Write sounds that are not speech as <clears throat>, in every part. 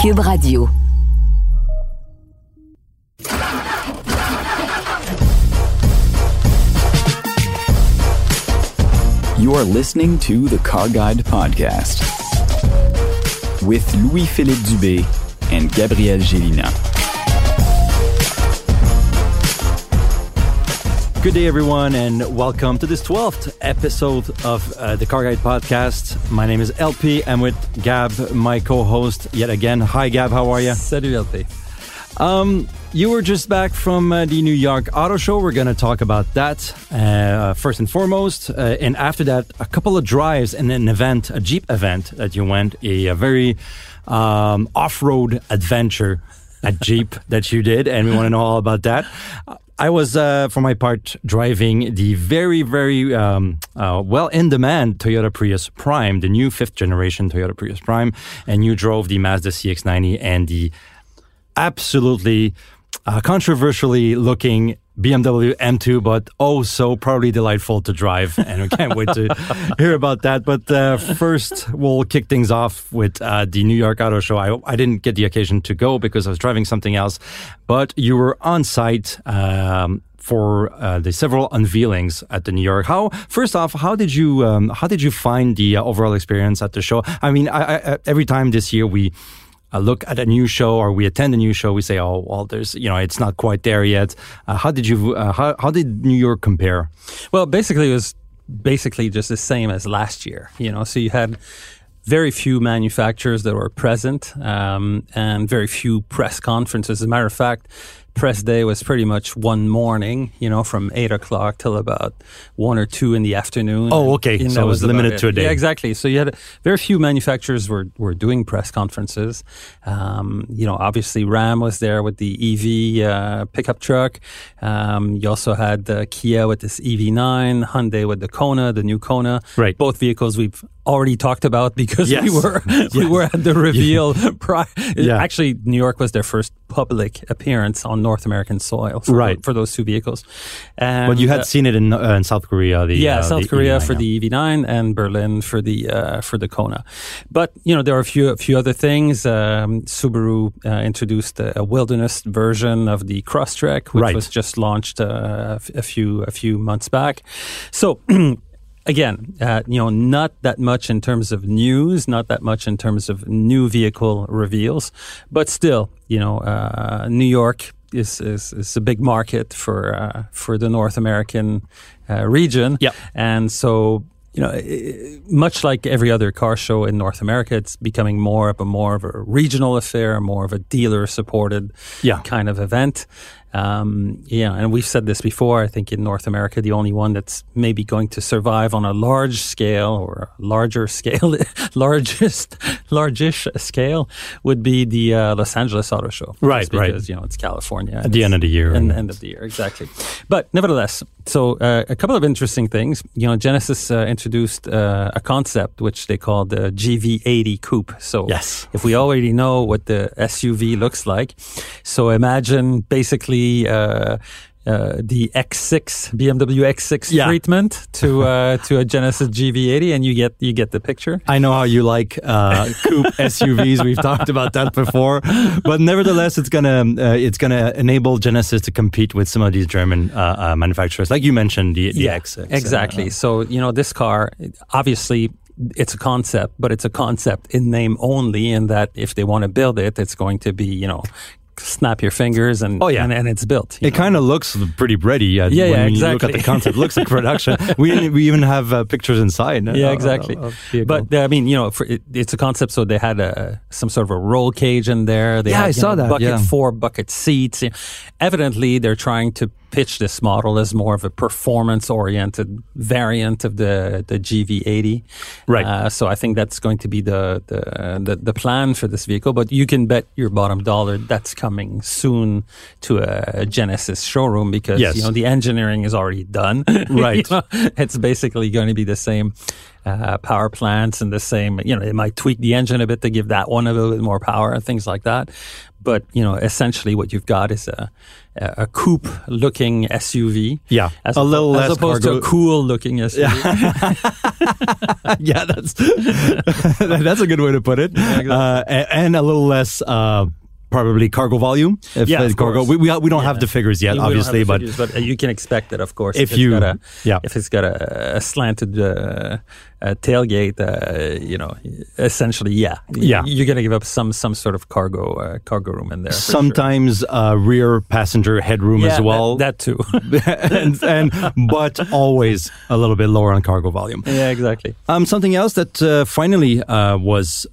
Cube Radio. You are listening to the Car Guide Podcast with Louis-Philippe Dubé and Gabriel Gélina. Good day, everyone, and welcome to this 12th episode of uh, the Car Guide Podcast. My name is LP. I'm with Gab, my co host, yet again. Hi, Gab, how are you? Salut, LP. Um, you were just back from uh, the New York Auto Show. We're going to talk about that uh, first and foremost. Uh, and after that, a couple of drives and an event, a Jeep event that you went, a, a very um, off road adventure at Jeep <laughs> that you did. And we want to know all about that. I was, uh, for my part, driving the very, very um, uh, well in demand Toyota Prius Prime, the new fifth generation Toyota Prius Prime. And you drove the Mazda CX90 and the absolutely uh, controversially looking BMW M2, but oh so probably delightful to drive. And we can't wait to <laughs> hear about that. But uh, first, we'll kick things off with uh, the New York Auto Show. I, I didn't get the occasion to go because I was driving something else, but you were on site. Um, for uh, the several unveilings at the New York. How first off, how did you um, how did you find the uh, overall experience at the show? I mean, I, I, every time this year we look at a new show or we attend a new show, we say, "Oh, well, there's you know, it's not quite there yet." Uh, how did you? Uh, how how did New York compare? Well, basically, it was basically just the same as last year. You know, so you had very few manufacturers that were present um, and very few press conferences. As a matter of fact, press day was pretty much one morning, you know, from eight o'clock till about one or two in the afternoon. Oh, okay. And so that it was about limited to a day. Yeah, exactly. So you had very few manufacturers were, were doing press conferences. Um, you know, obviously Ram was there with the EV uh, pickup truck. Um, you also had uh, Kia with this EV9, Hyundai with the Kona, the new Kona. Right. Both vehicles we've already talked about because Yes. <laughs> we were we were at the reveal. <laughs> prior. Yeah. Actually, New York was their first public appearance on North American soil for, Right. for those two vehicles. And, But you had uh, seen it in, uh, in South Korea. The yeah, uh, South the Korea EV9, for yeah. the EV9 and Berlin for the uh, for the Kona. But you know there are a few a few other things. Um, Subaru uh, introduced a, a wilderness version of the Crosstrek, which Right. was just launched uh, a f- a few a few months back. So. <clears throat> Again, uh, you know, not that much in terms of news, not that much in terms of new vehicle reveals, but still, you know, uh, New York is, is is a big market for uh, for the North American uh, region. Yep. And so, you know, much like every other car show in North America, it's becoming more of a more of a regional affair, more of a dealer supported Yeah. kind of event. Um, yeah, and we've said this before. I think in North America, the only one that's maybe going to survive on a large scale or a larger scale, <laughs> largest, largish scale, would be the uh, Los Angeles Auto Show. Right, Just right. because you know it's California At the end of the year. and end of the year, exactly. But nevertheless, so uh, a couple of interesting things. You know, Genesis uh, introduced uh, a concept which they called the GV80 Coupe. So Yes. if we already know what the SUV looks like, so imagine basically. Uh, uh, the X6 BMW X6 Yeah. treatment to <laughs> uh, to a Genesis GV80, and you get you get the picture. I know how you like uh, <laughs> coupe SUVs. We've talked about that before, but nevertheless, it's gonna uh, it's gonna enable Genesis to compete with some of these German uh, uh, manufacturers, like you mentioned, the, the X6. Exactly. Uh, so, you know, this car, obviously, it's a concept, but it's a concept in name only, in that if they want to build it, it's going to be, you know, snap your fingers and Oh, yeah. and, and it's built. It kind of looks pretty ready. Uh, Yeah, when yeah, you look at the concept, it looks like <laughs> production. we we even have uh, pictures inside. uh, yeah, exactly. of- of but uh, I mean, you know, for, it, it's a concept. So they had a some sort of a roll cage in there. They Yeah, had, I saw know, that, Bucket yeah. four bucket seats. Evidently, they're trying to pitch this model as more of a performance-oriented variant of the the GV80. Right. Uh, so I think that's going to be the, the the the plan for this vehicle. But you can bet your bottom dollar that's coming soon to a Genesis showroom because Yes. you know the engineering is already done. <laughs> Right. You know, it's basically going to be the same uh, power plants and the same. You know, it might tweak the engine a bit to give that one a little bit more power and things like that. But you know, essentially, what you've got is a a coupe looking SUV. Yeah, as a little as less opposed cargo. to a cool looking SUV. <laughs> yeah, that's <laughs> that's a good way to put it. exactly. uh, and, and a little less. Uh, Probably cargo volume. If Yeah, cargo, we, we, we don't have the figures yet, We obviously, but figures, but you can expect that, of course. If it's you- got a, yeah. if it's got a, a slanted uh, uh, tailgate, uh, you know, essentially, yeah, Yeah. you're going to give up some some sort of cargo uh, cargo room in there. for sure. sometimes uh, rear passenger headroom yeah, as well. That, that too. <laughs> <laughs> and, and but always a little bit lower on cargo volume. yeah, exactly. Um, something else that uh, finally uh, was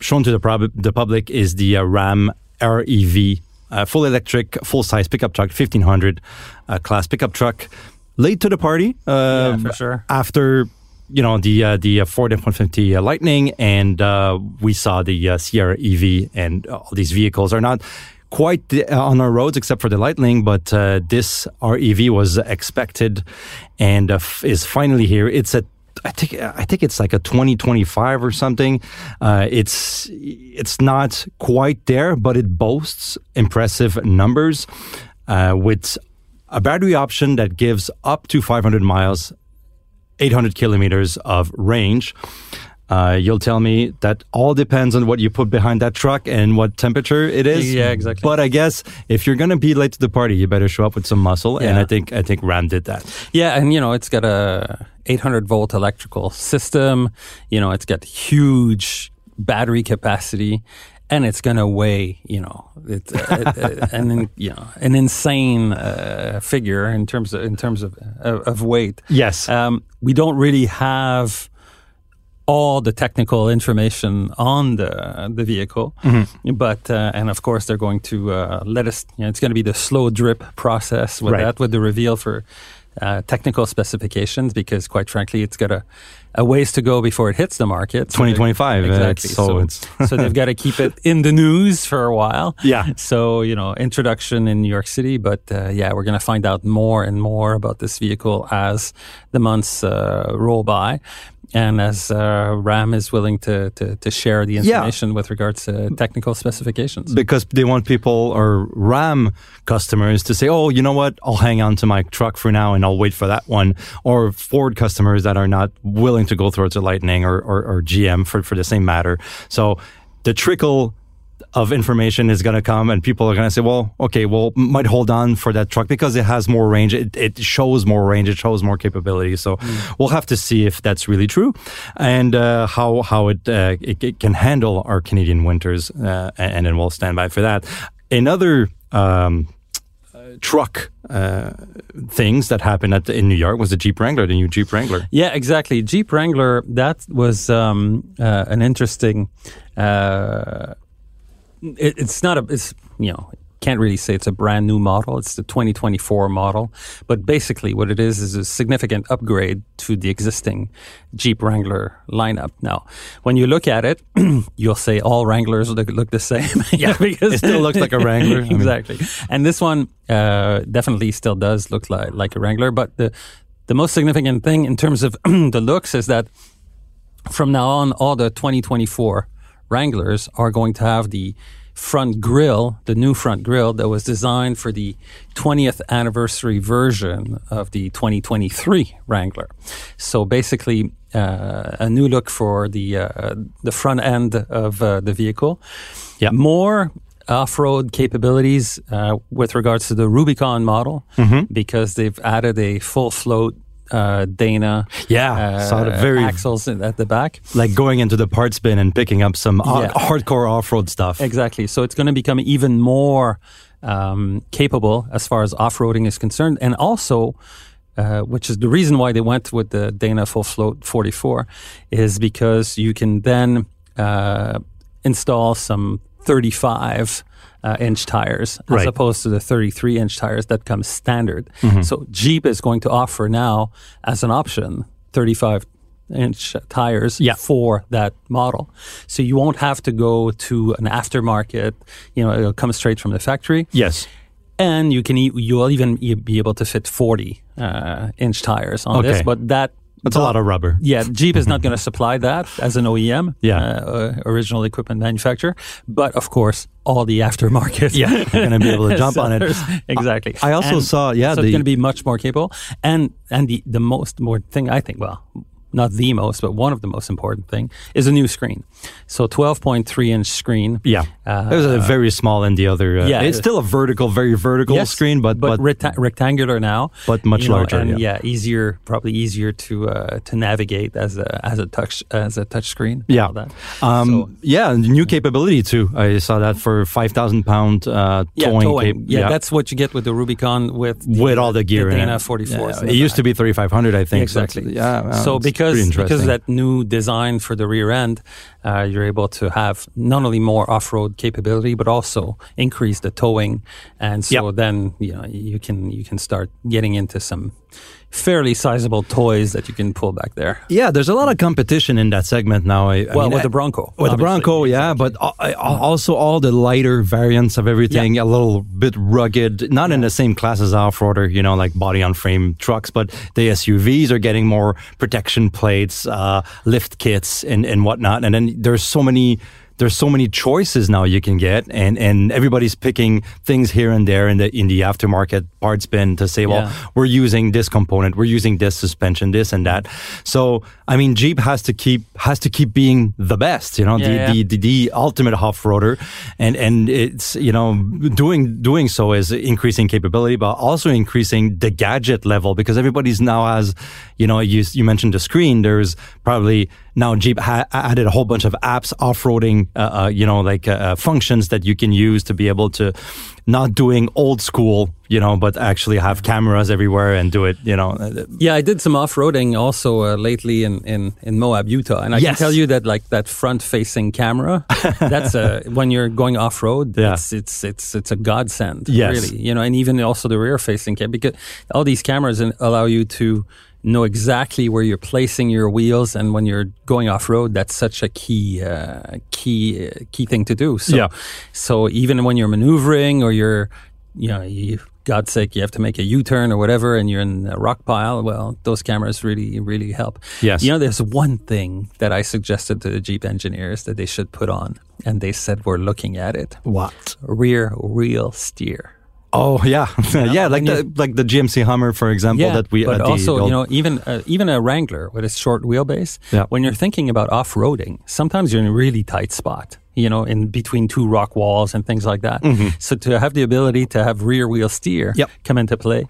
shown to the, prob- the public is the uh, Ram REV, uh, full electric, full size pickup truck, 1500 uh, class pickup truck. Late to the party. Uh, Yeah, for sure. After you know the uh, the uh, Ford F-150 uh, Lightning, and uh, we saw the uh, Sierra EV, and all these vehicles are not quite the, uh, on our roads except for the Lightning, but uh, this REV was expected and uh, is finally here. It's a I think I think it's like a 2025 or something. Uh, it's it's not quite there, but it boasts impressive numbers uh, with a battery option that gives up to 500 miles 800 kilometers of range. Uh, you'll tell me that all depends on what you put behind that truck and what temperature it is. Yeah, exactly. But I guess if you're going to be late to the party, you better show up with some muscle. And I think I think Ram did that. Yeah, and you know, it's got a 800 volt electrical system. You know, it's got huge battery capacity, and it's going to weigh, you know, it's uh, uh, an you know an insane uh, figure in terms of in terms of of, of weight. Yes. Um, we don't really have all the technical information on the the vehicle, Mm-hmm. but uh, and of course they're going to uh, let us. You know, it's going to be the slow drip process with Right. that, with the reveal for uh, technical specifications, because quite frankly, it's got a, a ways to go before it hits the market. So they- 2025, uh, exactly. so So, it's- so they've got to <laughs> keep it in the news for a while. Yeah. So, you know, introduction in New York City, but uh, yeah, we're going to find out more and more about this vehicle as the months uh, roll by. And as uh, Ram is willing to, to, to share the Yeah. information with regards to technical specifications. because they want people or RAM customers to say, "Oh, you know what? I'll hang on to my truck for now and I'll wait for that one." Or Ford customers that are not willing to go towards the Lightning or, or, or GM for, for the same matter. So the trickle of information is going to come and people are going to say, well, okay, well, might hold on for that truck because it has more range. It, it shows more range. It shows more capability. So we'll have to see if that's really true and uh, how, how it, uh, it, it can handle our Canadian winters. Uh, and then we'll stand by for that. Another, um, truck uh, things that happened at in New York was the Jeep Wrangler, the new Jeep Wrangler. Yeah, exactly. Jeep Wrangler, that was um, uh, an interesting. Uh, it, it's not a. It's you know can't really say it's a brand new model. It's the 2024 model, but basically what it is is a significant upgrade to the existing Jeep Wrangler lineup. Now, when you look at it, <clears throat> you'll say all Wranglers look, look the same. <laughs> yeah, because It still looks like a Wrangler. Exactly. And this one uh, definitely still does look like like a Wrangler, but the the most significant thing in terms of <clears throat> the looks is that from now on, all the 2024 Wranglers are going to have the front grille, the new front grille that was designed for the 20th anniversary version of the 2023 Wrangler. So basically, uh, a new look for the uh, the front end of uh, the vehicle. Yeah. More off-road capabilities uh, with regards to the Rubicon model because they've added a full float uh, Dana Yeah, uh, saw the very- axles at the back. Like going into the parts bin and picking up some Yeah. hardcore off-road stuff. Exactly. So it's going to become even more um, capable as far as off-roading is concerned, and also. Uh, which is the reason why they went with the Dana Full Float 44, is because you can then uh, install some 35 uh, inch tires as Right. opposed to the 33 inch tires that come standard. So Jeep is going to offer now as an option 35 inch tires Yeah. for that model. So you won't have to go to an aftermarket, you know, it'll come straight from the factory. Yes. And you can, e- you'll even be able to fit 40 uh, inch tires on this, but that That's a lot of rubber. Yeah, Jeep is not going to supply that as an OEM, Yeah. uh, uh, original equipment manufacturer. But of course, all the aftermarket, Yeah, they're gonna be able to jump on it. <laughs> Exactly. I also saw- yeah, so the- it's going to be much more capable. And and the the most more thing I think, well, not the most, but one of the most important thing is a new screen. So 12.3 inch screen. Yeah, Uh, it was a very small and the other. Uh, yeah, it's still a vertical, very vertical Yes, screen, but but, but, recta- rectangular now, But much you know, larger, and yeah. easier, probably easier to uh, to navigate as a as a touch as a touch screen. yeah, that. um, So- yeah, new capability too. I saw that for five thousand pound uh, yeah, towing. towing. cap- yeah, that's what you get with the Rubicon with the, with all the gear the in Dana it. 44s. Yeah, it used to be thirty five hundred, I think. so Exactly. yeah. uh, so because because of that new design for the rear end, uh, you're able to have not only more off road capability, but also increase the towing, and so Yep. then you know you can you can start getting into some fairly sizable toys that you can pull back there. Yeah, there's a lot of competition in that segment now. I, I Well, mean, with I- the Bronco, With the. Bronco, yeah, but also all the lighter variants of everything, a little bit rugged, not in the same class as off-roader, you know, like body on frame trucks, but the SUVs are getting more protection plates, uh, lift kits and, and whatnot. And then there's so many there's so many choices now you can get and, and everybody's picking things here and there in the in the aftermarket parts bin to say, well, Yeah. we're using this component, we're using this suspension, this and that. So I mean Jeep has to keep has to keep being the best, you know, Yeah, the, yeah. the the the ultimate off-roader and and it's you know doing doing so is increasing capability but also increasing the gadget level because everybody's now has you know you you mentioned the screen there's probably now Jeep ha- added a whole bunch of apps off-roading uh, uh, you know like uh, uh, functions that you can use to be able to not doing old school you know but actually have cameras everywhere and do it you know uh, Yeah, I did some off-roading also uh, lately in, in, in Moab, Utah, and I Yes. can tell you that like that front-facing camera, <laughs> that's a when you're going off-road, Yeah. it's it's it's it's a godsend, Yes. really. You know, and even also the rear-facing camera because all these cameras allow you to know exactly where you're placing your wheels, and when you're going off-road, that's such a key uh, key uh, key thing to do. So, Yeah. so even when you're maneuvering or you're, you know, you, God's sake, you have to make a U-turn or whatever, and you're in a rock pile. Well, those cameras really, really help. Yes. You know, there's one thing that I suggested to the Jeep engineers that they should put on, and they said we're looking at it. what Rear wheel steer. Oh yeah <laughs> yeah like the like the GMC Hummer for example that we but uh, also you know even uh, even a Wrangler with a short wheelbase. Yeah. When you're thinking about off roading, sometimes you're in a really tight spot. You know, in between two rock walls and things like that. So to have the ability to have rear wheel steer Mm-hmm. Yep. come into play,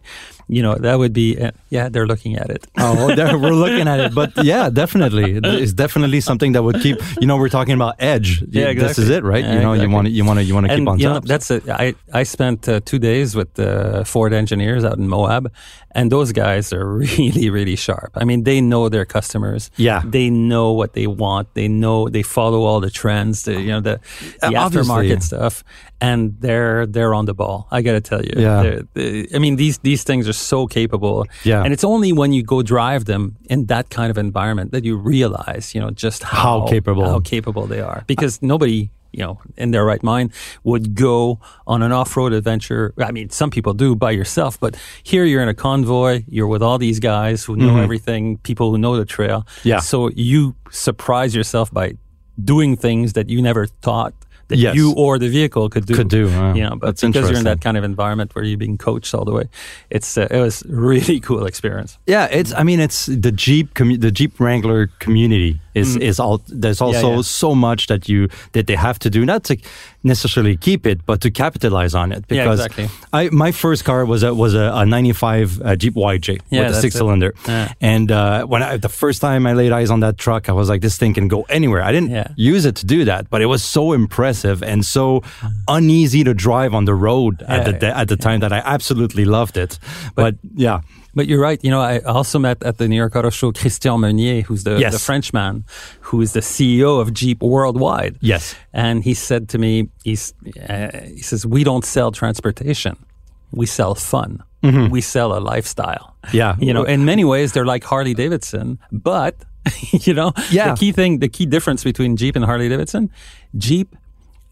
you know, that would be uh, yeah. They're looking at it. Oh, we're <laughs> looking at it, but yeah, definitely, it's definitely something that would keep. You know, we're talking about edge. Yeah, This is it, right? Yeah, you know, you want to, you want to, you want to keep on you top. know, that's it. I I spent uh, two days with the Ford engineers out in Moab, and those guys are <laughs> really really sharp. I mean, they know their customers. Yeah. they know what they want. They know they follow all the trends. The, you know the, the Uh, aftermarket stuff, and they're they're on the ball. I got to tell you. Yeah. They're- they- I mean, these these things are so capable. Yeah. and it's only when you go drive them in that kind of environment that you realize, you know, just How how, capable. how capable they are. Because nobody, you know, in their right mind would go on an off-road adventure. I mean, some people do by yourself, but here you're in a convoy. You're with all these guys who know everything, people who know the trail. Mm-hmm. Yeah. So you surprise yourself by doing things that you never thought that Yes. you or the vehicle could do. Could do, wow. You know, but That's because you're in that kind of environment where you're being coached all the way, it's uh, it was really <laughs> cool experience. yeah, it's. I mean, it's the Jeep, commu- the Jeep Wrangler community is is all. There's also yeah. so much that you that they have to do, not to necessarily keep it, but to capitalize on it. Yeah, Because exactly. I my first car was a was a, a '95 uh, Jeep YJ Yeah, with a six it. cylinder, Yeah. and uh, when I, the first time I laid eyes on that truck, I was like, this thing can go anywhere. I didn't Yeah. use it to do that, but it was so impressive and so uneasy to drive on the road at the Yeah, at the time that I absolutely loved it. But, yeah, But you're right. You know, I also met at the New York Auto Show Christian Meunier, who's the, Yes. the Frenchman, who is the CEO of Jeep worldwide. Yes. And he said to me, he's, uh, he says, we don't sell transportation. We sell fun. We sell a lifestyle. Mm-hmm. Yeah. <laughs> You know, in many ways, they're like Harley Davidson, but, <laughs> you know, Yeah. the key thing, the key difference between Jeep and Harley Davidson, Jeep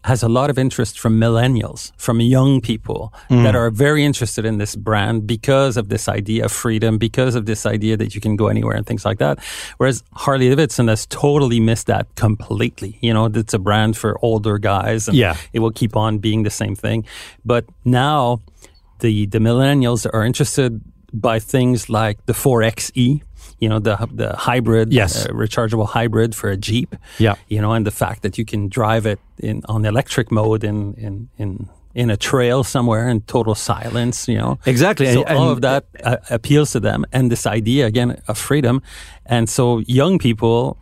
has a lot of interest from millennials, from young people Mm. that are very interested in this brand because of this idea of freedom, because of this idea that you can go anywhere and things like that. Whereas Harley Davidson has totally missed that completely. You know, it's a brand for older guys and Yeah. it will keep on being the same thing. But now the, the millennials are interested by things like the 4XE, you know, the, the hybrid, Yes. uh, rechargeable hybrid for a Jeep Yeah. you know, and the fact that you can drive it in on electric mode in in in in a trail somewhere in total silence, you know. Exactly. So And- all of that uh, appeals to them, and this idea again of freedom, and so young people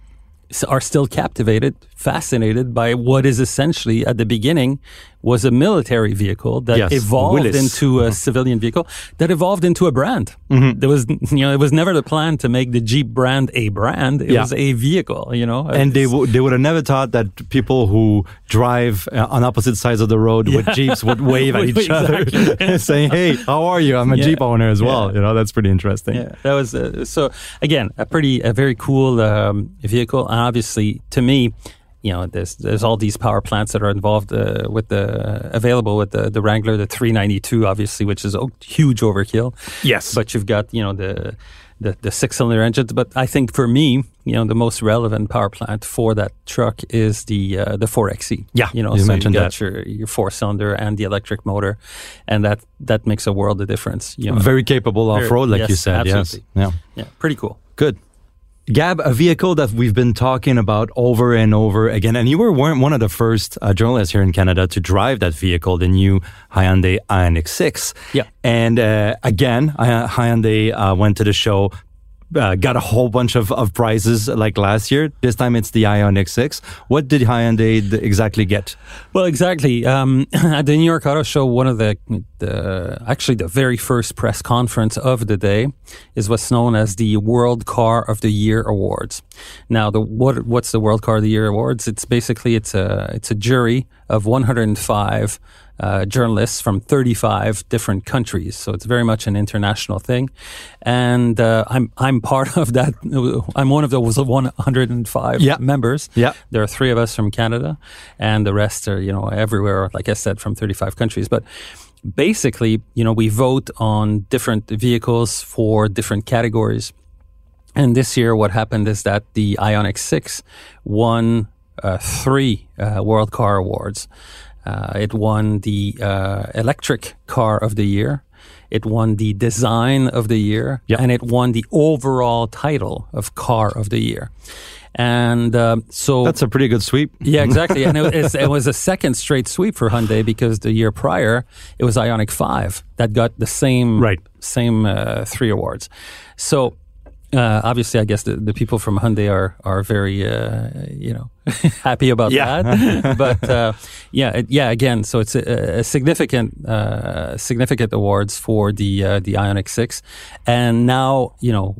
are still captivated, fascinated by what is essentially at the beginning was a military vehicle that Yes, evolved Willys. into a civilian vehicle that evolved into a brand. There was, you know, it was never the plan to make the Jeep brand a brand. It Yeah. was a vehicle, you know. And they w- they would have never thought that people who drive uh, on opposite sides of the road with jeeps would <laughs> wave at each other, <laughs> saying, "Hey, how are you? I'm a Yeah. jeep owner as well." Yeah. You know, that's pretty interesting. Yeah, that was uh, so. Again, a pretty, a very cool um, vehicle, and obviously, to me, you know, there's there's all these power plants that are involved uh, with the available with the the Wrangler, the 392, obviously, which is a huge overkill. Yes, But you've got you know the the, the six cylinder engines. But I think for me, you know, the most relevant power plant for that truck is the uh, the 4xe. Yeah, you know, you so mentioned you've got that. your your four cylinder and the electric motor, and that that makes a world of difference. You know, very capable off road, like yes, you said. absolutely. Yes, yeah. yeah, pretty cool. Good. Gab, a vehicle that we've been talking about over and over again, and you were one one of the first uh, journalists here in Canada to drive that vehicle, the new Hyundai Ioniq 6. Yeah. And uh, again, Hyundai uh, went to the show, uh, got a whole bunch of, of prizes like last year. This time it's the Ioniq 6. What did Hyundai exactly get? Well, exactly. Um, <clears throat> at the New York Auto Show, one of the, the actually the very first press conference of the day is what's known as the World Car of the Year Awards. Now, the what what's the World Car of the Year Awards? It's basically it's a it's a jury of 105 uh, journalists from 35 different countries. So it's very much an international thing, and uh, I'm I'm part of that. <laughs> I'm one of those 105 Yeah. members. Yeah. There are three of us from Canada, and the rest are, you know, everywhere, like I said, from 35 countries. But basically, you know, we vote on different vehicles for different categories. And this year, what happened is that the Ioniq 6 won uh, three uh, World Car Awards. Uh, it won the uh, Electric Car of the Year. It won the Design of the Year. Yeah. And it won the overall title of Car of the Year. And um, so That's a pretty good sweep. yeah, <laughs> exactly. And it, was- it was a second straight sweep for Hyundai because the year prior it was Ioniq Five that got the same Right. same uh, three awards. So uh, obviously, I guess the, the people from Hyundai are are very uh, you know <laughs> happy about Yeah. that. <laughs> but uh, yeah, yeah. Again, so it's a, a significant uh, significant awards for the uh, the Ioniq Six, and now you know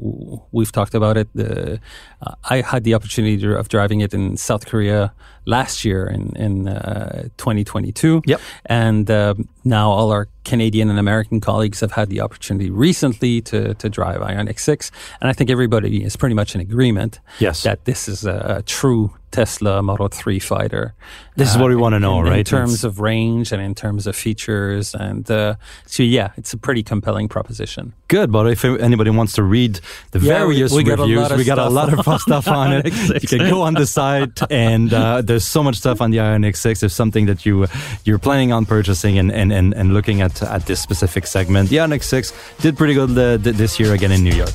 we've talked about it. The, uh, I had the opportunity of driving it in South Korea last year in in uh, 2022. Yep. And um now all our Canadian and American colleagues have had the opportunity recently to to drive Ioniq Six, and I think everybody is pretty much in agreement Yes. that this is a, a true Tesla Model 3 fighter. This is what we wanna know, in, right? In terms It's- of range and in terms of features. And uh, so, yeah, it's a pretty compelling proposition. Good, but if anybody wants to read the Yeah, various we a reviews, we got a lot of on stuff on it. <laughs> You can go on the site, and uh, there's so much stuff on the Ioniq 6. If something that you you're planning on purchasing and and, and, and looking at at this specific segment, the Ioniq 6 did pretty good uh, th- this year again in New York.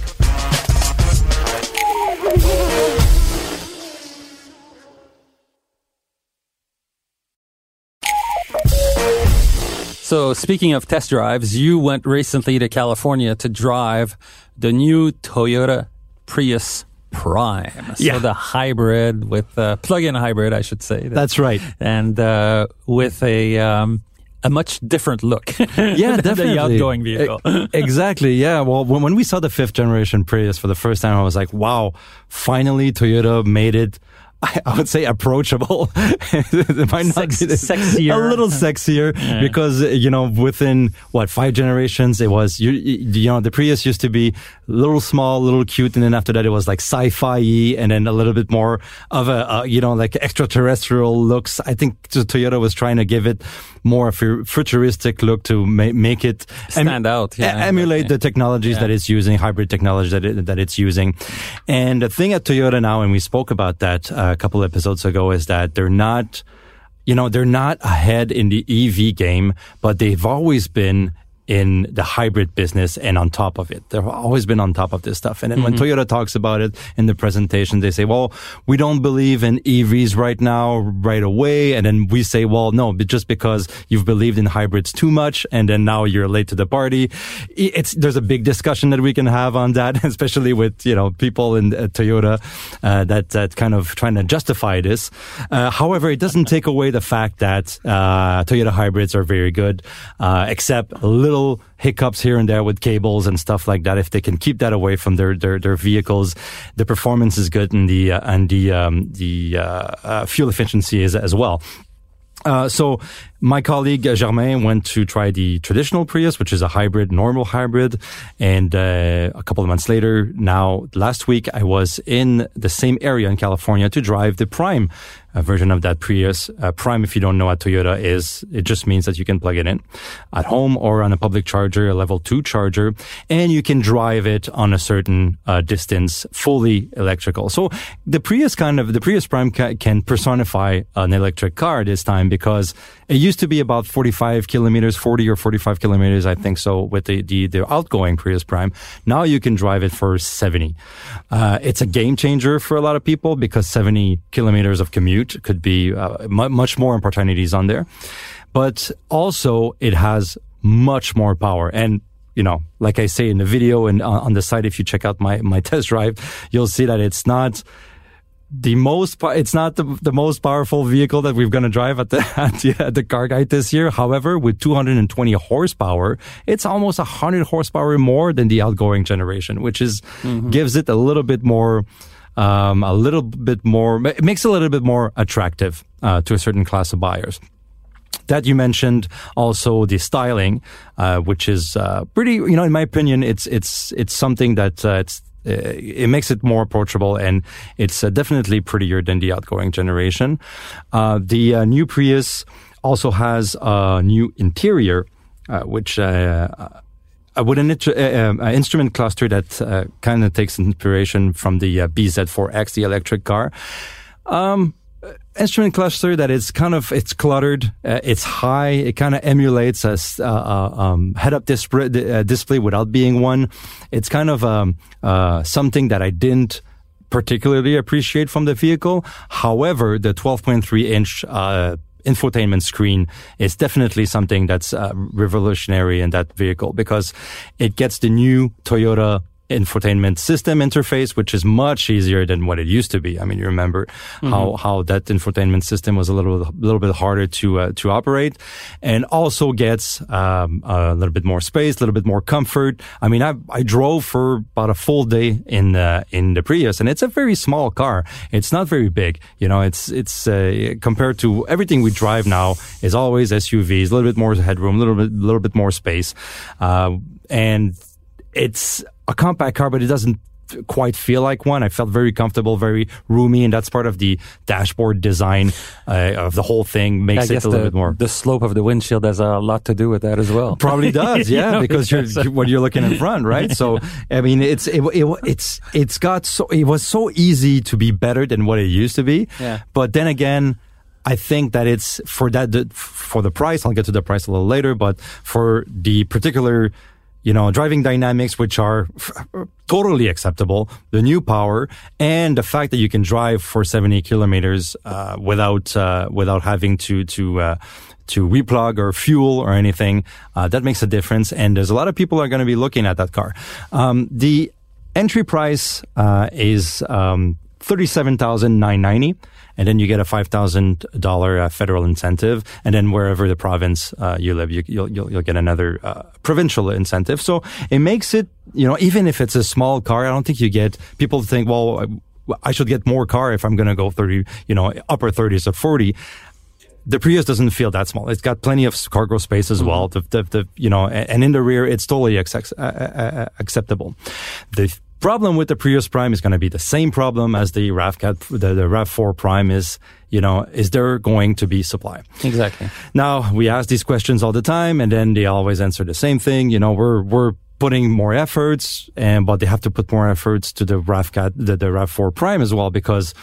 So, speaking of test drives, you went recently to California to drive the new Toyota Prius Prime. So, Yeah. the hybrid with uh, plug-in hybrid, I should say. That's right. and uh, with a um, a much different look. <laughs> Yeah, definitely. the outgoing vehicle. Exactly. Yeah. Well, when, when we saw the fifth generation Prius for the first time, I was like, wow, finally Toyota made it I, I would say approachable. <laughs> it might not Sex- be sexier. a little sexier because you know within what five generations it was you you know the Prius used to be a little small, a little cute, and then after that it was like sci-fi and then a little bit more of a uh, you know like extraterrestrial looks. I think Toyota was trying to give it more futuristic look to ma- make it Stand out, yeah. emulate the technologies Yeah. that it's using, hybrid technology that it, that it's using. And the thing at Toyota now, and we spoke about that uh, a couple episodes ago, is that they're not, you know, they're not ahead in the EV game, but they've always been in the hybrid business and on top of it. They've always been on top of this stuff. And then when Toyota talks about it in the presentation, they say, well, we don't believe in EVs right now, right away. And then we say, well, no, but just because you've believed in hybrids too much and then now you're late to the party. It's, there's a big discussion that we can have on that, <laughs> especially with, you know, people in uh, Toyota, uh, that, that kind of trying to justify this. Uh, however, it doesn't take away the fact that, uh, Toyota hybrids are very good, uh, except a little hiccups here and there with cables and stuff like that. If they can keep that away from their, their, their vehicles, the performance is good and the, uh, and the, um, the, uh, uh, fuel efficiency is as well. Uh, so my colleague uh, Germain went to try the traditional Prius, which is a hybrid, normal hybrid. And uh, a couple of months later, now last week, I was in the same area in California to drive the Prime uh, version of that Prius. Uh, Prime, if you don't know what Toyota is, it just means that you can plug it in at home or on a public charger, a level two charger, and you can drive it on a certain uh, distance, fully electrical. So the Prius kind of, the Prius Prime ca- can personify an electric car this time because it used to be about 45 kilometers, 40 or 45 kilometers, I think so, with the, the, the outgoing Prius Prime. Now you can drive it for 70. Uh, it's a game changer for a lot of people because 70 kilometers of commute could be uh, mu- much more opportunities on there. But also it has much more power and you know, like I say in the video and on the site, if you check out my, my <laughs> test drive, you'll see that it's not the most, it's not the, the most powerful vehicle that we're going to drive at the, <laughs> at the, at the car guide this year. However, with 220 horsepower, it's almost 100 horsepower more than the outgoing generation, which is, gives it a little bit more, um, a little bit more, it makes it a little bit more attractive, uh, to a certain class of buyers that you mentioned also the styling uh, which is uh, pretty you know in my opinion it's it's it's something that uh, it's it makes it more approachable and it's uh, definitely prettier than the outgoing generation uh, the uh, new prius also has a new interior uh, which uh, uh, with an uh, uh, instrument cluster that uh, kind of takes inspiration from the uh, BZ4X, the electric car. Um, uh, instrument cluster that is kind of it's cluttered, uh, it's high, it kind of emulates a uh, uh, um, head-up display, uh, display without being one. It's kind of um, uh, something that I didn't particularly appreciate from the vehicle. However, the 12.3 inch uh, infotainment screen is definitely something that's uh, revolutionary in that vehicle because it gets the new Toyota infotainment system interface, which is much easier than what it used to be. I mean, you remember how, how that infotainment system was a little, little bit harder to, uh, to operate and also gets, um, a little bit more space, a little bit more comfort. I mean, I, I drove for about a full day in, uh, in the Prius and it's a very small car. It's not very big. You know, it's, it's, uh, compared to everything we drive now is always SUVs, a little bit more headroom, a little bit, a little bit more space. Uh, and it's a compact car, but it doesn't quite feel like one. I felt very comfortable, very roomy, and that's part of the dashboard design uh, of the whole thing. Makes it a little the, bit more. the slope of the windshield has a lot to do with that as well. Probably <laughs> does, You yeah, know, because you're because- when you're looking in front, right? So, <laughs> I mean, it's it, it, it's it's got so it was so easy to be better than what it used to be. Yeah. But then again, I think that it's for that for the price. I'll get to the price a little later, but for the particular, you know, driving dynamics, which are totally acceptable, the new power, and the fact that you can drive for 70 kilometers uh, without uh, without having to to uh, to replug or fuel or anything, uh, that makes a difference. And there's a lot of people are going to be looking at that car. Um, the entry price uh, is um, thirty-seven thousand nine ninety, and then you get a five thousand dollar uh, federal incentive, and then wherever the province uh, you live, you, you'll, you'll you'll get another uh, provincial incentive. So it makes it, you know, even if it's a small car, I don't think you get people think, well. I should get more car if I'm going to go 30, you know, upper 30s or 40 the Prius doesn't feel that small. It's got plenty of cargo space as mm-hmm. well. The, the, the, you know, and in the rear, it's totally accept, uh, uh, uh, acceptable. The problem with the Prius Prime is going to be the same problem as the RAV4, the, the RAV4 Prime is, you know, is there going to be supply? Exactly. Now, we ask these questions all the time and then they always answer the same thing. You know, we're, we're, putting more efforts and but they have to put more efforts to the RAV4, the, the RAV4 Prime as well because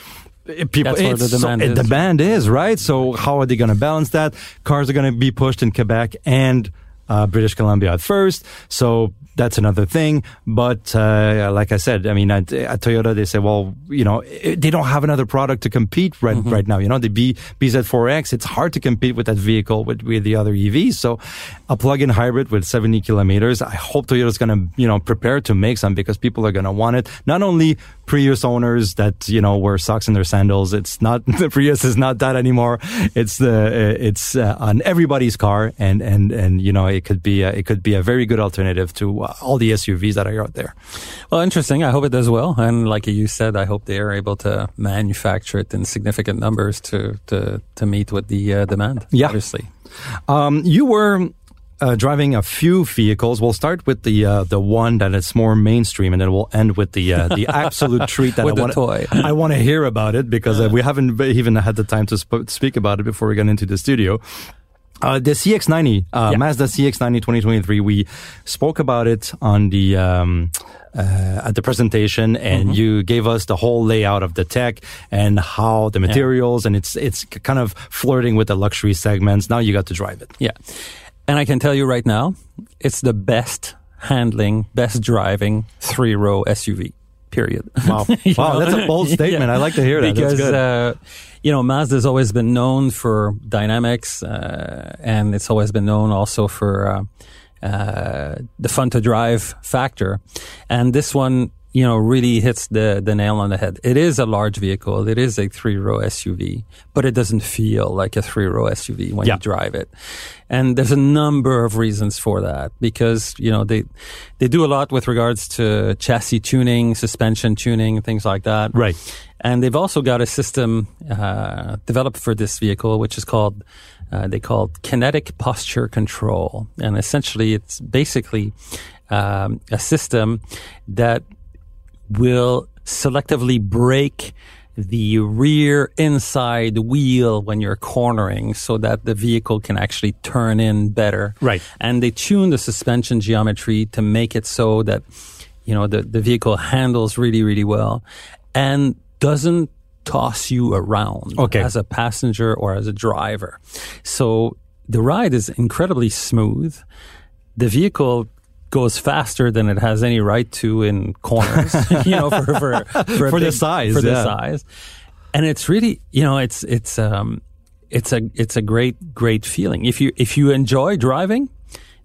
people That's where the demand so, is. demand is right so how are they going to balance that cars are going to be pushed in quebec and uh, British Columbia at first. So that's another thing. But uh, like I said, I mean, at, at, Toyota, they say, well, you know, it, they don't have another product to compete right mm-hmm. right now. You know, the B, BZ4X, it's hard to compete with that vehicle with, with the other EVs. So a plug-in hybrid with 70 kilometers, I hope Toyota's going to, you know, prepare to make some because people are going to want it. Not only Prius owners that, you know, wear socks in their sandals. It's not, <laughs> the Prius is not that anymore. It's the, it's uh, on everybody's car and, and, and, you know, it could be, a, it could be a very good alternative to uh, all the SUVs that are out there. Well, interesting. I hope it does well. And like you said, I hope they are able to manufacture it in significant numbers to, to, to meet with the uh, demand. Yeah. Obviously. Um, you were uh, driving a few vehicles. We'll start with the uh, the one that is more mainstream, and then we'll end with the uh, the absolute <laughs> treat that I want. toy. I want to hear about it because uh, we haven't even had the time to sp- speak about it before we get into the studio. Uh, the CX90, uh, yeah. Mazda CX90 2023, we spoke about it on the, um, uh, at the presentation and mm-hmm. you gave us the whole layout of the tech and how the materials yeah. and it's, it's kind of flirting with the luxury segments. Now you got to drive it. Yeah. And I can tell you right now, it's the best handling, best driving three row SUV. Period. Wow, <laughs> wow, that's a bold <laughs> statement. Yeah. I like to hear that. Because uh, you know, Mazda's always been known for dynamics, uh, and it's always been known also for uh, uh the fun to drive factor. And this one you know, really hits the, the nail on the head. It is a large vehicle. It is a three row SUV, but it doesn't feel like a three row SUV when yeah. you drive it. And there's a number of reasons for that because, you know, they, they do a lot with regards to chassis tuning, suspension tuning, things like that. Right. And they've also got a system, uh, developed for this vehicle, which is called, uh, they call it kinetic posture control. And essentially it's basically, um, a system that will selectively brake the rear inside wheel when you're cornering so that the vehicle can actually turn in better. Right. And they tune the suspension geometry to make it so that, you know, the, the vehicle handles really, really well and doesn't toss you around okay. as a passenger or as a driver. So the ride is incredibly smooth. The vehicle goes faster than it has any right to in corners, <laughs> <laughs> you know, for for for, for big, the size, for yeah. the size. And it's really, you know, it's it's um it's a it's a great great feeling. If you if you enjoy driving,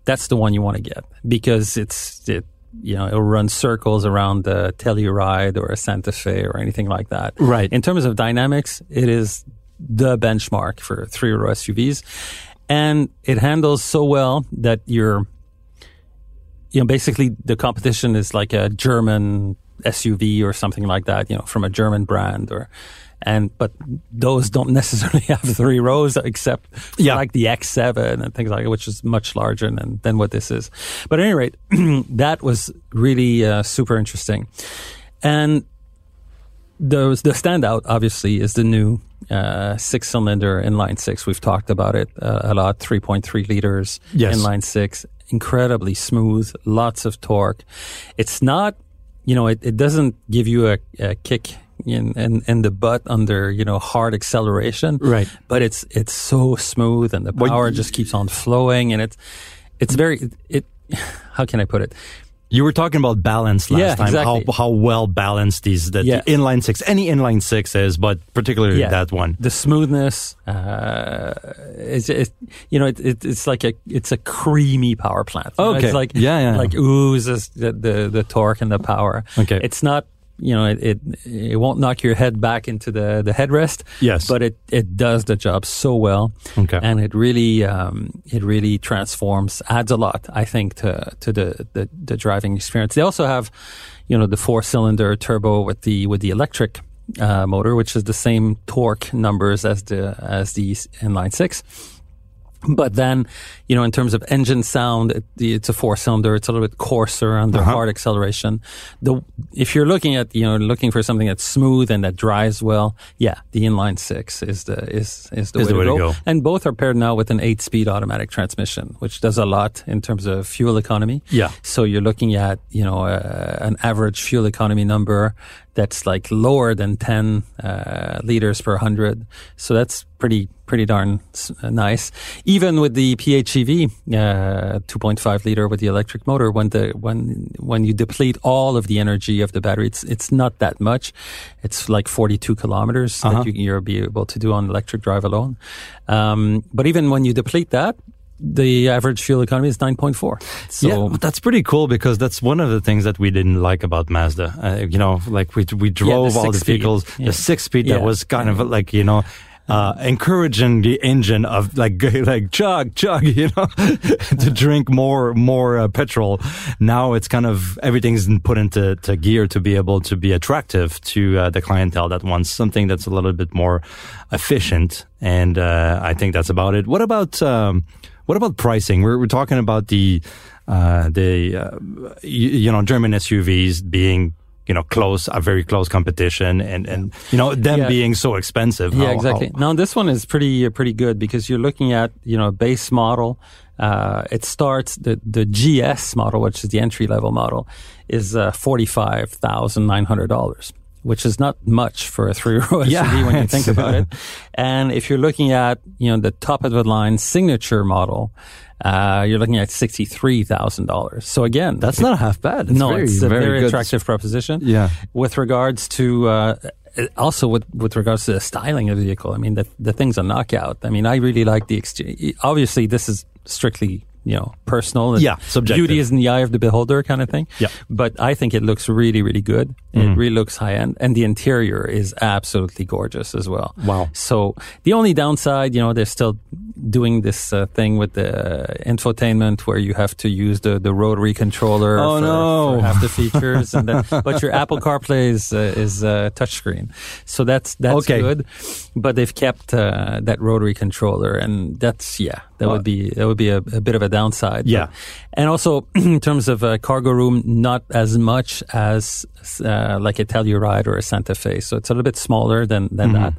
that's the one you want to get because it's it you know it'll run circles around the Telluride or a Santa Fe or anything like that. Right. In terms of dynamics, it is the benchmark for three row SUVs, and it handles so well that you're you know, basically the competition is like a German SUV or something like that, you know, from a German brand or, and, but those don't <laughs> necessarily have three rows except yeah. like the X7 and things like that, which is much larger than, than what this is. But at any rate, <clears throat> that was really uh, super interesting. And the, the standout obviously is the new uh, six cylinder inline six. We've talked about it uh, a lot, 3.3 liters yes. inline six incredibly smooth, lots of torque. It's not, you know, it, it doesn't give you a, a kick in, in, in the butt under, you know, hard acceleration. Right. But it's, it's so smooth and the power well, just keeps on flowing and it's, it's very, it, <sighs> how can I put it? You were talking about balance last yeah, time. Exactly. How how well balanced these the, yeah. the, inline six, any inline six is, but particularly yeah. that one. The smoothness, uh, it's, it, you know, it, it, it's like a it's a creamy power plant. Okay, it's like yeah, yeah, like oozes the, the the torque and the power. Okay, it's not you know, it, it, it won't knock your head back into the, the headrest. Yes. But it, it does the job so well. Okay. And it really, um, it really transforms, adds a lot, I think, to, to the, the, the driving experience. They also have, you know, the four cylinder turbo with the, with the electric uh, motor, which is the same torque numbers as the as the inline six. But then, you know, in terms of engine sound, it, it's a four cylinder. It's a little bit coarser under Uh-huh. hard acceleration. The, if you're looking at, you know, looking for something that's smooth and that drives well, yeah, the inline six is the, is, is the, Is way, the way to to go. go. And both are paired now with an eight speed automatic transmission, which does a lot in terms of fuel economy. Yeah. So you're looking at, you know, uh, an average fuel economy number that's like lower than 10 uh, liters per 100. So that's pretty, pretty darn uh, nice. Even with the PHEV, uh, 2.5 liter with the electric motor, when the, when, when you deplete all of the energy of the battery, it's, it's not that much. It's like 42 kilometers Uh-huh. that you, you'll be able to do on electric drive alone. Um, but even when you deplete that, the average fuel economy is 9.4. So yeah, that's pretty cool because that's one of the things that we didn't like about Mazda. Uh, you know, like we we drove all the six-speed. vehicles, Yeah. the six speed that was kind of like you know. Uh, encouraging the engine of like <laughs> like chug chug you know <laughs> to drink more more uh, petrol now it's kind of everything's put into to gear to be able to be attractive to uh, the clientele that wants something that's a little bit more efficient and uh, I think that's about it what about um, what about pricing? We're, we're talking about the uh, the uh, you, you know German SUVs being you know close a very close competition and and you know them yeah. being so expensive how, yeah exactly how? now this one is pretty uh, pretty good because you're looking at you know a base model uh, it starts the the gs model which is the entry level model is uh, $45900 which is not much for a three-row <laughs> Yeah, SUV when you think <laughs> about it. And if you're looking at, you know, the top of the line signature model, uh, you're looking at sixty-three thousand dollars. So again, that's not half bad. It's no, very, it's a very, good. attractive proposition. Yeah. With regards to uh, also with with regards to the styling of the vehicle, I mean the the thing's a knockout. I mean I really like the exchange. Obviously, this is strictly you know personal. Yeah, subjective. Beauty is in the eye of the beholder, kind of thing. Yeah. But I think it looks really really good. Mm-hmm. It really looks high end, and the interior is absolutely gorgeous as well. Wow. So the only downside, you know, they're still doing this uh, thing with the infotainment where you have to use the, the rotary controller Oh, for, no. for half the features, and then, but your Apple CarPlay is uh, is uh, touchscreen, so that's that's Okay. good. But they've kept uh, that rotary controller, and that's yeah, that Well- would be that would be a, a bit of a downside. Yeah. But- and also <clears throat> in terms of uh, cargo room, not as much as uh, like a Telluride or a Santa Fe, so it's a little bit smaller than than Mm-hmm. that,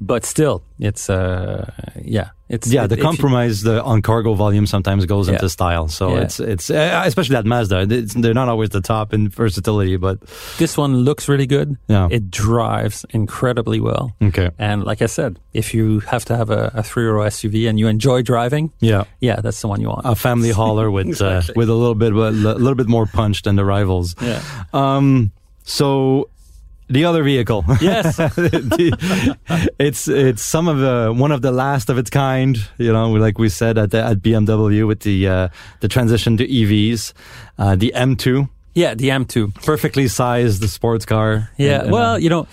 but still, it's uh yeah, it's Yeah, it- the if you- compromise the on cargo volume sometimes goes Yeah. into style. So Yeah. it's it's uh, especially that Mazda. It's, they're not always the top in versatility, but this one looks really good. Yeah. It drives incredibly well. okay. And like I said, if you have to have a, a three-row SUV and you enjoy driving, Yeah. yeah, that's the one you want. A family hauler with <laughs> Exactly. uh, with a little bit a little bit more punch than the rivals. yeah. Um, so the other vehicle. Yes. <laughs> The- it's it's some of the one of the last of its kind. You know, like we said at the, at BMW with the uh, the transition to EVs, uh, the M2, Yeah, the M2. perfectly sized sports car. Yeah. And- and, well, uh, you know,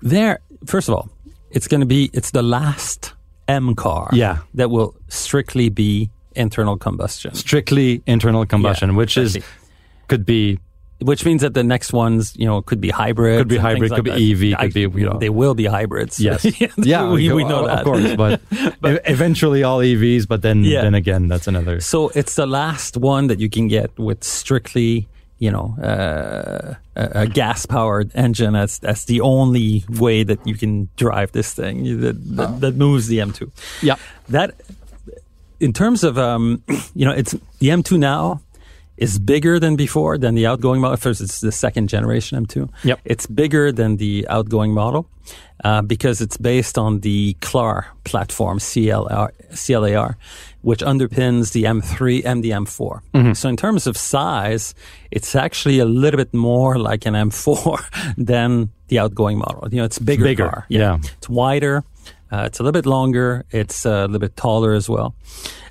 there. First of all, it's going to be it's the last M car. Yeah. That will strictly be internal combustion, strictly internal combustion, Yeah, which is could be which means that the next ones, you know, could be hybrid. Could be hybrid, could be EV, could be, you know. They will be hybrids. yes, <laughs> yeah, we, we know of course, but, <laughs> e- eventually all EVs. But then Yeah. then again, that's another. So it's the last one that you can get with strictly, you know, uh, a, a gas-powered engine. That's that's the only way that you can drive this thing that that, that moves the M2. Yeah. That, in terms of, um, <clears throat> you know, it's the M2 now is bigger than before than the outgoing model. First, it's the second generation M2. Yep. It's bigger than the outgoing model uh, because it's based on the CLAR platform, CLR, CLAR, which underpins the M3 and the M4. Mm-hmm. So in terms of size, it's actually a little bit more like an M4 <laughs> than the outgoing model. You know, it's bigger, bigger, car. yeah. It's wider. Uh, it's a little bit longer. It's uh, a little bit taller as well.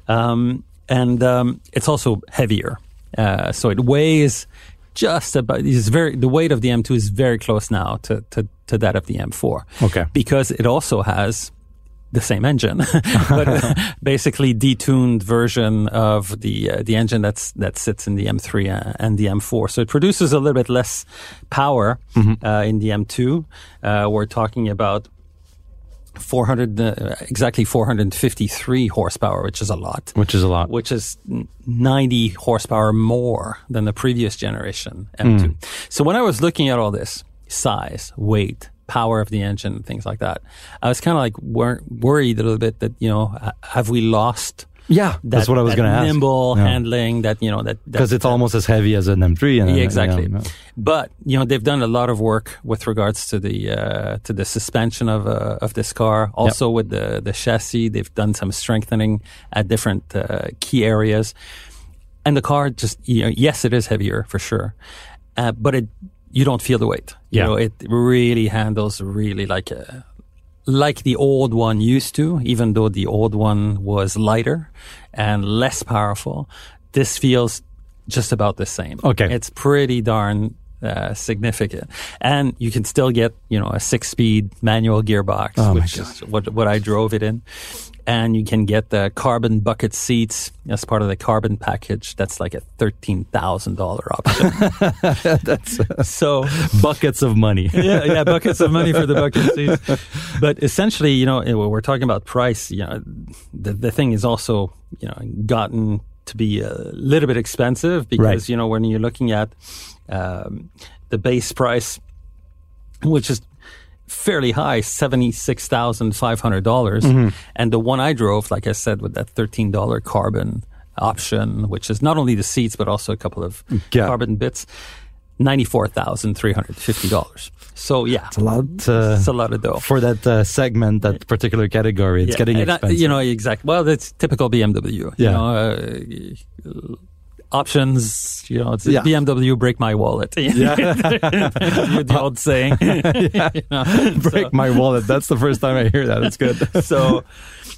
Um, and um, it's also heavier. Uh, so it weighs just about, it's very, the weight of the M2 is very close now to, to, to that of the M4. Okay. Because it also has the same engine, <laughs> but uh, <laughs> basically detuned version of the uh, the engine that's that sits in the M3 and the M4. So it produces a little bit less power mm-hmm. uh, in the M2. Uh, we're talking about 400 uh, exactly 453 horsepower which is a lot. Which is a lot. Which is 90 horsepower more than the previous generation M2 mm. so when i was looking at all this size weight power of the engine things like that i was kind of like wor- worried a little bit that you know have we lost yeah, that, that's what I was going to ask. Nimble yeah. handling that you know that because it's that, almost as heavy as an M3. And, yeah, exactly. Yeah, but you know they've done a lot of work with regards to the uh, to the suspension of uh, of this car. Also yep. with the the chassis, they've done some strengthening at different uh, key areas. And the car just you know, yes, it is heavier for sure, uh, but it you don't feel the weight. You know, it really handles really like a like the old one used to, even though the old one was lighter and less powerful, this feels just about the same. Okay. It's pretty darn uh, significant. And you can still get, you know, a six speed manual gearbox, oh which is what, what I drove it in and you can get the carbon bucket seats as part of the carbon package. That's like a thirteen thousand dollar option. <laughs> That's uh, so buckets of money. <laughs> yeah, yeah, buckets of money for the bucket seats. But essentially, you know, we're talking about price. You know, the the thing is also you know gotten to be a little bit expensive because right. you know when you're looking at um, the base price, which is fairly high, $76,500. mm-hmm. And the one I drove, like I said, with that $13 carbon option, which is not only the seats, but also a couple of yeah. carbon bits, $94,350. So yeah, it's a lot. Uh, it's a lot of dough for that uh, segment, that particular category. It's yeah. getting expensive. I, you know, exactly. Well, that's typical BMW. Yeah. You know, uh, options. You know, it's yeah. BMW break my wallet. Yeah. <laughs> the old saying. <laughs> yeah. <laughs> you know, break so. my wallet. That's the first time I hear that. It's good. so,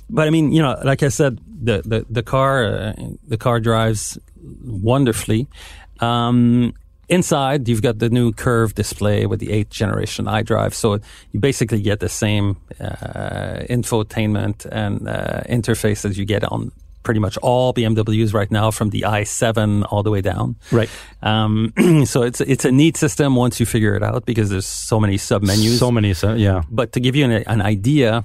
but I mean, you know, like I said, the the, the car uh, the car drives wonderfully. Um, inside, you've got the new curve display with the eighth generation iDrive. So you basically get the same uh, infotainment and uh, interface as you get on pretty much all BMWs right now from the i7 all the way down. Right. Um, <clears throat> so it's it's a neat system once you figure it out because there's so many sub menus. So many, so, yeah. But to give you an, an idea,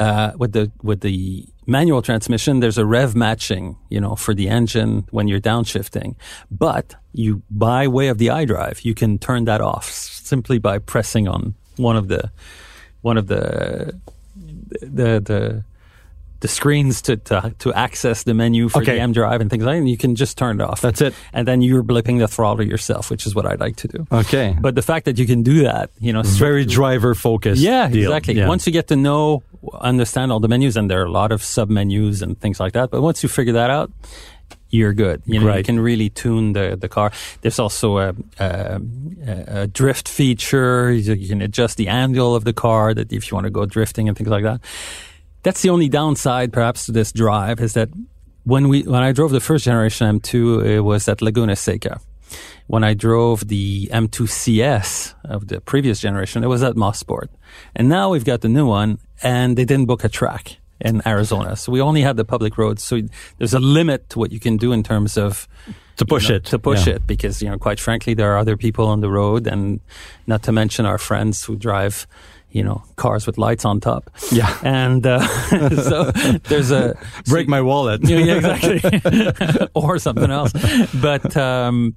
uh, with the with the manual transmission, there's a rev matching, you know, for the engine when you're downshifting. But you, by way of the iDrive, you can turn that off simply by pressing on one of the one of the the the the screens to, to, to access the menu for okay. the M drive and things like that. And you can just turn it off. That's it. And then you're blipping the throttle yourself, which is what I'd like to do. Okay. But the fact that you can do that, you know, it's very driver focused. Yeah, deal. exactly. Yeah. Once you get to know, understand all the menus, and there are a lot of sub menus and things like that. But once you figure that out, you're good. You know, right. you can really tune the, the car. There's also a, a, a, drift feature. You can adjust the angle of the car that if you want to go drifting and things like that. That's the only downside, perhaps, to this drive is that when we when I drove the first generation M2, it was at Laguna Seca. When I drove the M2 CS of the previous generation, it was at Mosport. And now we've got the new one, and they didn't book a track in Arizona. So we only had the public roads. So there's a limit to what you can do in terms of to push you know, it to push yeah. it because you know quite frankly there are other people on the road and not to mention our friends who drive you know, cars with lights on top. Yeah. And uh, <laughs> so there's a <laughs> break so, my wallet. yeah, <laughs> exactly. or something else. But um,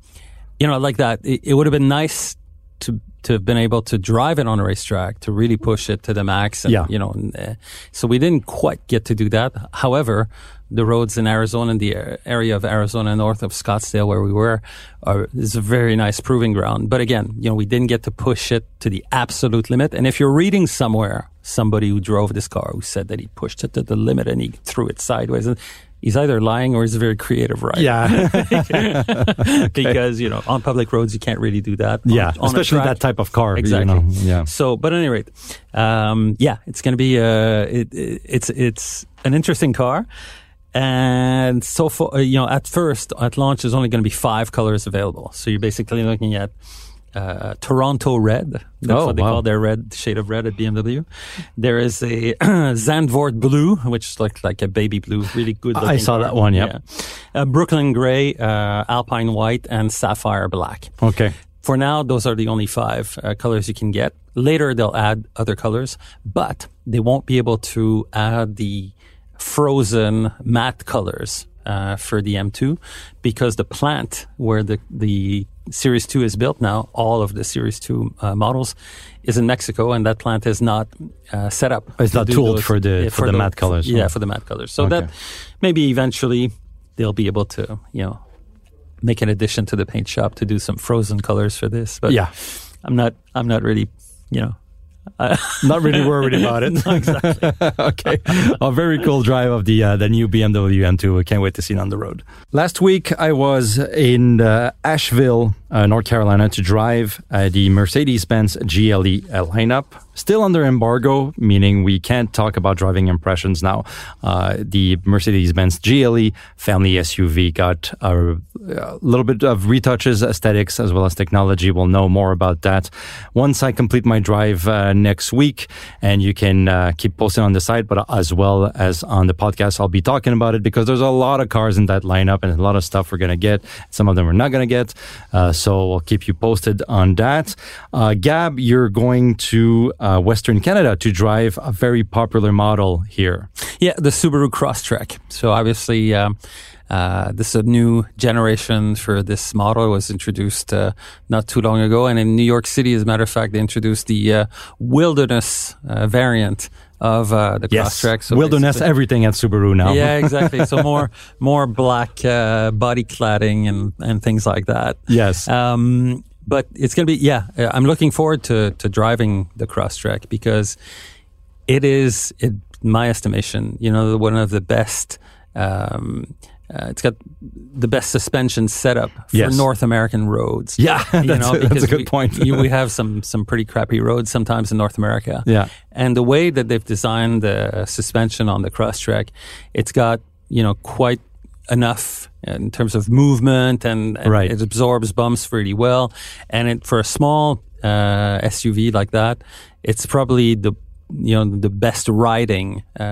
you know, like that, it, it would have been nice to to have been able to drive it on a racetrack to really push it to the max. And, yeah. You know, uh, so we didn't quite get to do that. However, the roads in Arizona, in the area of Arizona north of Scottsdale where we were, are, is a very nice proving ground. But again, you know, we didn't get to push it to the absolute limit. And if you're reading somewhere, somebody who drove this car who said that he pushed it to the limit and he threw it sideways, and he's either lying or he's a very creative writer. Yeah. <laughs> <laughs> okay. Because, you know, on public roads, you can't really do that. On, yeah. On especially that type of car. Exactly. You know, yeah. So, but at any rate, um, yeah, it's going to be, uh, it, it, it's, it's an interesting car. And so far, uh, you know, at first, at launch, there's only going to be five colors available. So you're basically looking at uh, Toronto Red. That's Oh, what they wow. call their red shade of red at BMW. There is a <clears throat> Zandvoort Blue, which is like a baby blue, really good. I saw car. that one, yep. Yeah. Uh, Brooklyn Gray, uh, Alpine White, and Sapphire Black. Okay. For now, those are the only five uh, colors you can get. Later, they'll add other colors, but they won't be able to add the frozen matte colors uh, for the M2 because the plant where the, the Series 2 is built now, all of the Series 2 uh, models, is in Mexico, and that plant is not uh, set up. It's to not tooled for the- for the matte colors. Yeah, for the matte colors. So Okay. that maybe eventually they'll be able to, you know, make an addition to the paint shop to do some frozen colors for this. But Yeah. I'm not. I'm not really. You know. Not really worried <laughs> about it. <laughs> okay. A very cool drive of the uh, the new BMW M2. I can't wait to see it on the road. Last week I was in uh, Asheville, uh, North Carolina, to drive uh, the Mercedes-Benz GLE uh, lineup. Still under embargo, meaning we can't talk about driving impressions now. Uh, the Mercedes-Benz GLE family SUV got a, a little bit of retouches, aesthetics, as well as technology. We'll know more about that once I complete my drive uh, next week. And you can uh, keep posting on the site, but as well as on the podcast, I'll be talking about it because there's a lot of cars in that lineup and a lot of stuff we're going to get. Some of them we're not going to get. Uh, so we'll keep you posted on that. Uh, Gab, you're going to uh, Western Canada to drive a very popular model here. Yeah, the Subaru Crosstrek. So obviously, um, uh, this is a new generation for this model. It was introduced uh, not too long ago, and in New York City, as a matter of fact, they introduced the uh, Wilderness uh, variant of uh, the Crosstrek. So Wilderness, everything at Subaru now. Yeah, <laughs> exactly. So more more black uh, body cladding and and things like that. yes. Um, but it's going to be, yeah, uh, I'm looking forward to, to driving the Crosstrek because it is, in my estimation, you know, one of the best, um, uh, it's got the best suspension setup for Yes. North American roads. yeah, <laughs> You that's, know, a, that's a good we, point. you- we <laughs> have some some pretty crappy roads sometimes in North America. yeah. And the way that they've designed the suspension on the Crosstrek, it's got, you know, quite enough in terms of movement and, and Right. it absorbs bumps really well. And it, for a small uh, SUV like that, it's probably the you know the best riding uh,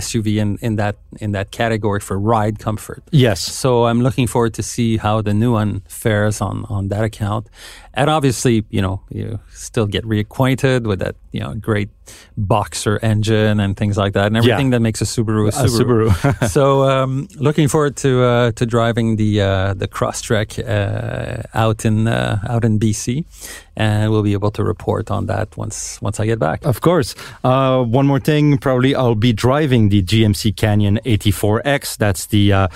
SUV in, in that in that category for ride comfort. Yes. So I'm looking forward to see how the new one fares on, on that account. And obviously, you know, you still get reacquainted with that, you know, great boxer engine and things like that and everything that makes a Subaru a A Subaru. Subaru. <laughs> so um, looking forward to uh, to driving the uh, the Crosstrek uh, out in uh, out in BC, and we'll be able to report on that once once I get back. Of course. Uh, one more thing, probably I'll be driving the GMC Canyon AT4X. That's the uh,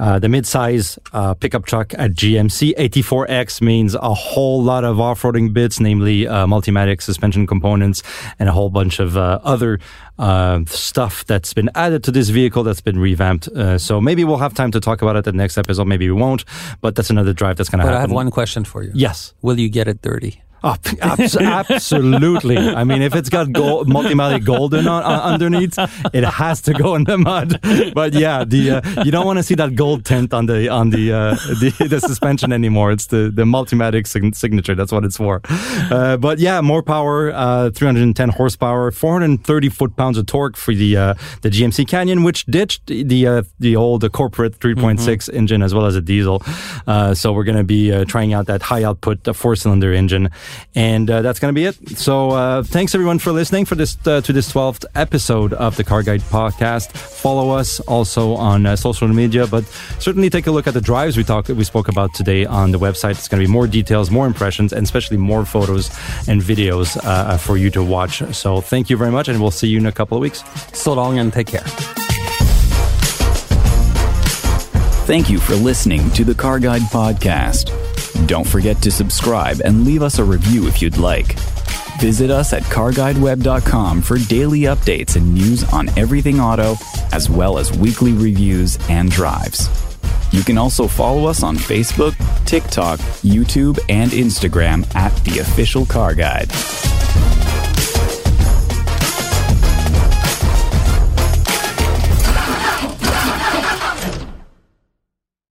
uh, the midsize uh, pickup truck at GMC. AT4X means a whole lot of off-roading bits, namely uh, Multimatic suspension components and a whole bunch of uh, other uh, stuff that's been added to this vehicle that's been revamped. Uh, so maybe we'll have time to talk about it at the next episode. Maybe we won't, but that's another drive that's going to happen. But happen. I have one question for you. Yes. Will you get it dirty? Oh, abs- <laughs> absolutely. I mean, if it's got gold, multimatic golden on, on, underneath, it has to go in the mud. But yeah, the uh, you don't want to see that gold tint on the on the uh, the, <laughs> the suspension anymore. It's the the multimatic sig- signature. That's what it's for. Uh, but yeah, more power, uh, 310 horsepower, 430 foot pounds of torque for the uh, the GMC Canyon, which ditched the uh, the old uh, corporate 3.6 engine as well as a diesel. Uh, so we're going to be uh, trying out that high output uh, four cylinder engine, and uh, that's going to be it. So uh, thanks everyone for listening for this uh, to this 12th episode of the Car Guide podcast. Follow us also on uh, social media, but certainly take a look at the drives we talked we spoke about today on the website. It's going to be more details, more impressions, and especially more photos and videos uh, for you to watch. So thank you very much, and we'll see you in a couple of weeks. So long and take care. Thank you for listening to the Car Guide Podcast. Don't forget to subscribe and leave us a review if you'd like. Visit us at carguideweb.com for daily updates and news on everything auto, as well as weekly reviews and drives. You can also follow us on Facebook, TikTok, YouTube, and Instagram at The Official Car Guide.